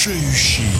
решающий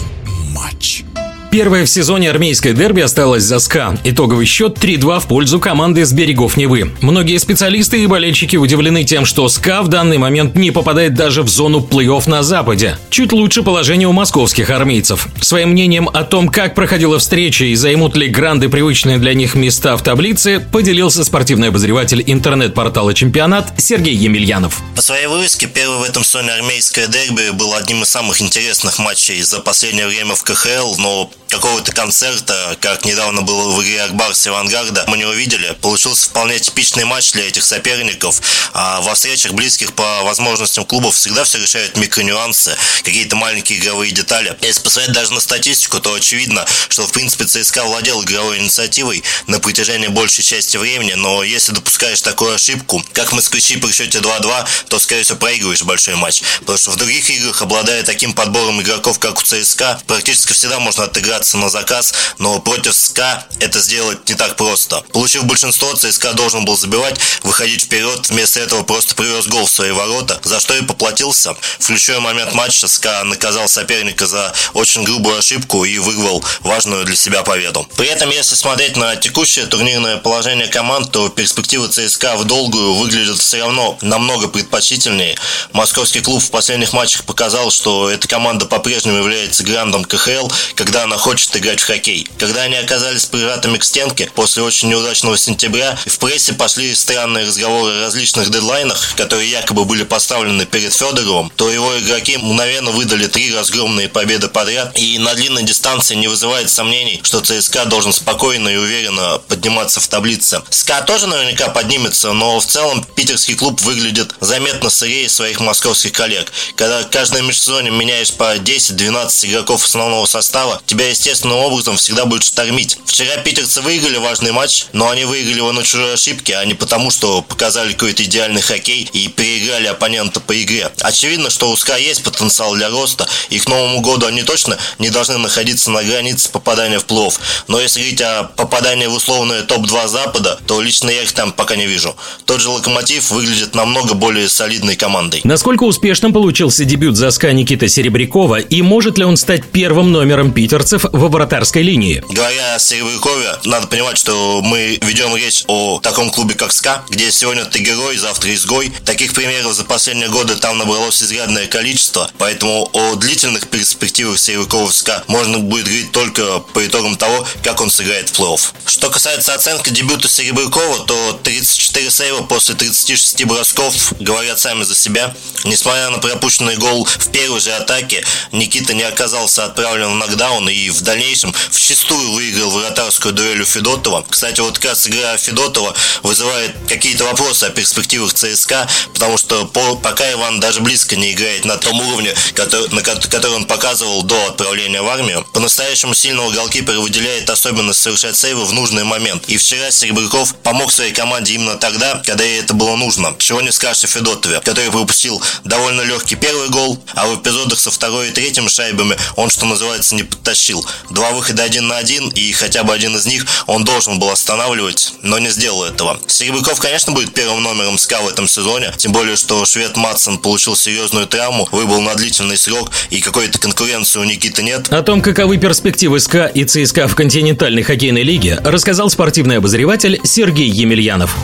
матч. Первое в сезоне армейское дерби осталось за СКА. Итоговый счет 3-2 в пользу команды с берегов Невы. Многие специалисты и болельщики удивлены тем, что СКА в данный момент не попадает даже в зону плей-офф на Западе. Чуть лучше положение у московских армейцев. Своим мнением о том, как проходила встреча и займут ли гранды привычные для них места в таблице, поделился спортивный обозреватель интернет-портала «Чемпионат» Сергей Емельянов. По своей вывеске первый в этом сезоне армейское дерби был одним из самых интересных матчей за последнее время в КХЛ, но какого-то концерта, как недавно было в игре Акбар с Авангарда, мы не увидели. Получился вполне типичный матч для этих соперников. А во встречах близких по возможностям клубов всегда все решают микронюансы, какие-то маленькие игровые детали. Если посмотреть даже на статистику, то очевидно, что в принципе ЦСКА владел игровой инициативой на протяжении большей части времени, но если допускаешь такую ошибку, как москвичи при счете 2-2, то, скорее всего, проигрываешь большой матч. Потому что в других играх, обладая таким подбором игроков, как у ЦСКА, практически всегда можно отыграть отыграться на заказ, но против СКА это сделать не так просто. Получив большинство, ЦСКА должен был забивать, выходить вперед, вместо этого просто привез гол в свои ворота, за что и поплатился. В ключевой момент матча СКА наказал соперника за очень грубую ошибку и выиграл важную для себя победу. При этом, если смотреть на текущее турнирное положение команд, то перспективы ЦСКА в долгую выглядят все равно намного предпочтительнее. Московский клуб в последних матчах показал, что эта команда по-прежнему является грандом КХЛ, когда она хочет играть в хоккей. Когда они оказались прижатыми к стенке после очень неудачного сентября, в прессе пошли странные разговоры о различных дедлайнах, которые якобы были поставлены перед Федоровым, то его игроки мгновенно выдали три разгромные победы подряд, и на длинной дистанции не вызывает сомнений, что ЦСКА должен спокойно и уверенно подниматься в таблице. СКА тоже наверняка поднимется, но в целом питерский клуб выглядит заметно сырее своих московских коллег. Когда каждое межсезонье меняешь по 10-12 игроков основного состава, тебя есть естественным образом всегда будет штормить. Вчера питерцы выиграли важный матч, но они выиграли его на чужой ошибке, а не потому, что показали какой-то идеальный хоккей и переиграли оппонента по игре. Очевидно, что у СКА есть потенциал для роста, и к Новому году они точно не должны находиться на границе попадания в плей-офф. Но если говорить о попадании в условное топ-2 Запада, то лично я их там пока не вижу. Тот же Локомотив выглядит намного более солидной командой. Насколько успешным получился дебют за СКА Никиты Серебрякова, и может ли он стать первым номером питерцев в вратарской линии. Говоря о Серебрякове, надо понимать, что мы ведем речь о таком клубе, как СКА, где сегодня ты герой, завтра изгой. Таких примеров за последние годы там набралось изрядное количество, поэтому о длительных перспективах Серебрякова в СКА можно будет говорить только по итогам того, как он сыграет в плей-офф. Что касается оценки дебюта Серебрякова, то 34 сейва после 36 бросков говорят сами за себя. Несмотря на пропущенный гол в первой же атаке, Никита не оказался отправлен в нокдаун и в дальнейшем в чистую выиграл вратарскую дуэль у Федотова. Кстати, вот как раз игра Федотова вызывает какие-то вопросы о перспективах ЦСКА, потому что по, пока Иван даже близко не играет на том уровне, который, на который он показывал до отправления в армию. По-настоящему сильного голкипера выделяет особенность совершать сейвы в нужный момент. И вчера Серебряков помог своей команде именно тогда, когда ей это было нужно. Чего не скажешь о Федотове, который пропустил довольно легкий первый гол, а в эпизодах со второй и третьим шайбами он, что называется, не подтащил. Два выхода один на один, и хотя бы один из них он должен был останавливать, но не сделал этого. Серебряков, конечно, будет первым номером СКА в этом сезоне, тем более, что швед Матсон получил серьезную травму, выбыл на длительный срок, и какой-то конкуренции у Никиты нет. О том, каковы перспективы СКА и ЦСКА в континентальной хоккейной лиге, рассказал спортивный обозреватель Сергей Емельянов.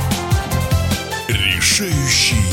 Решающий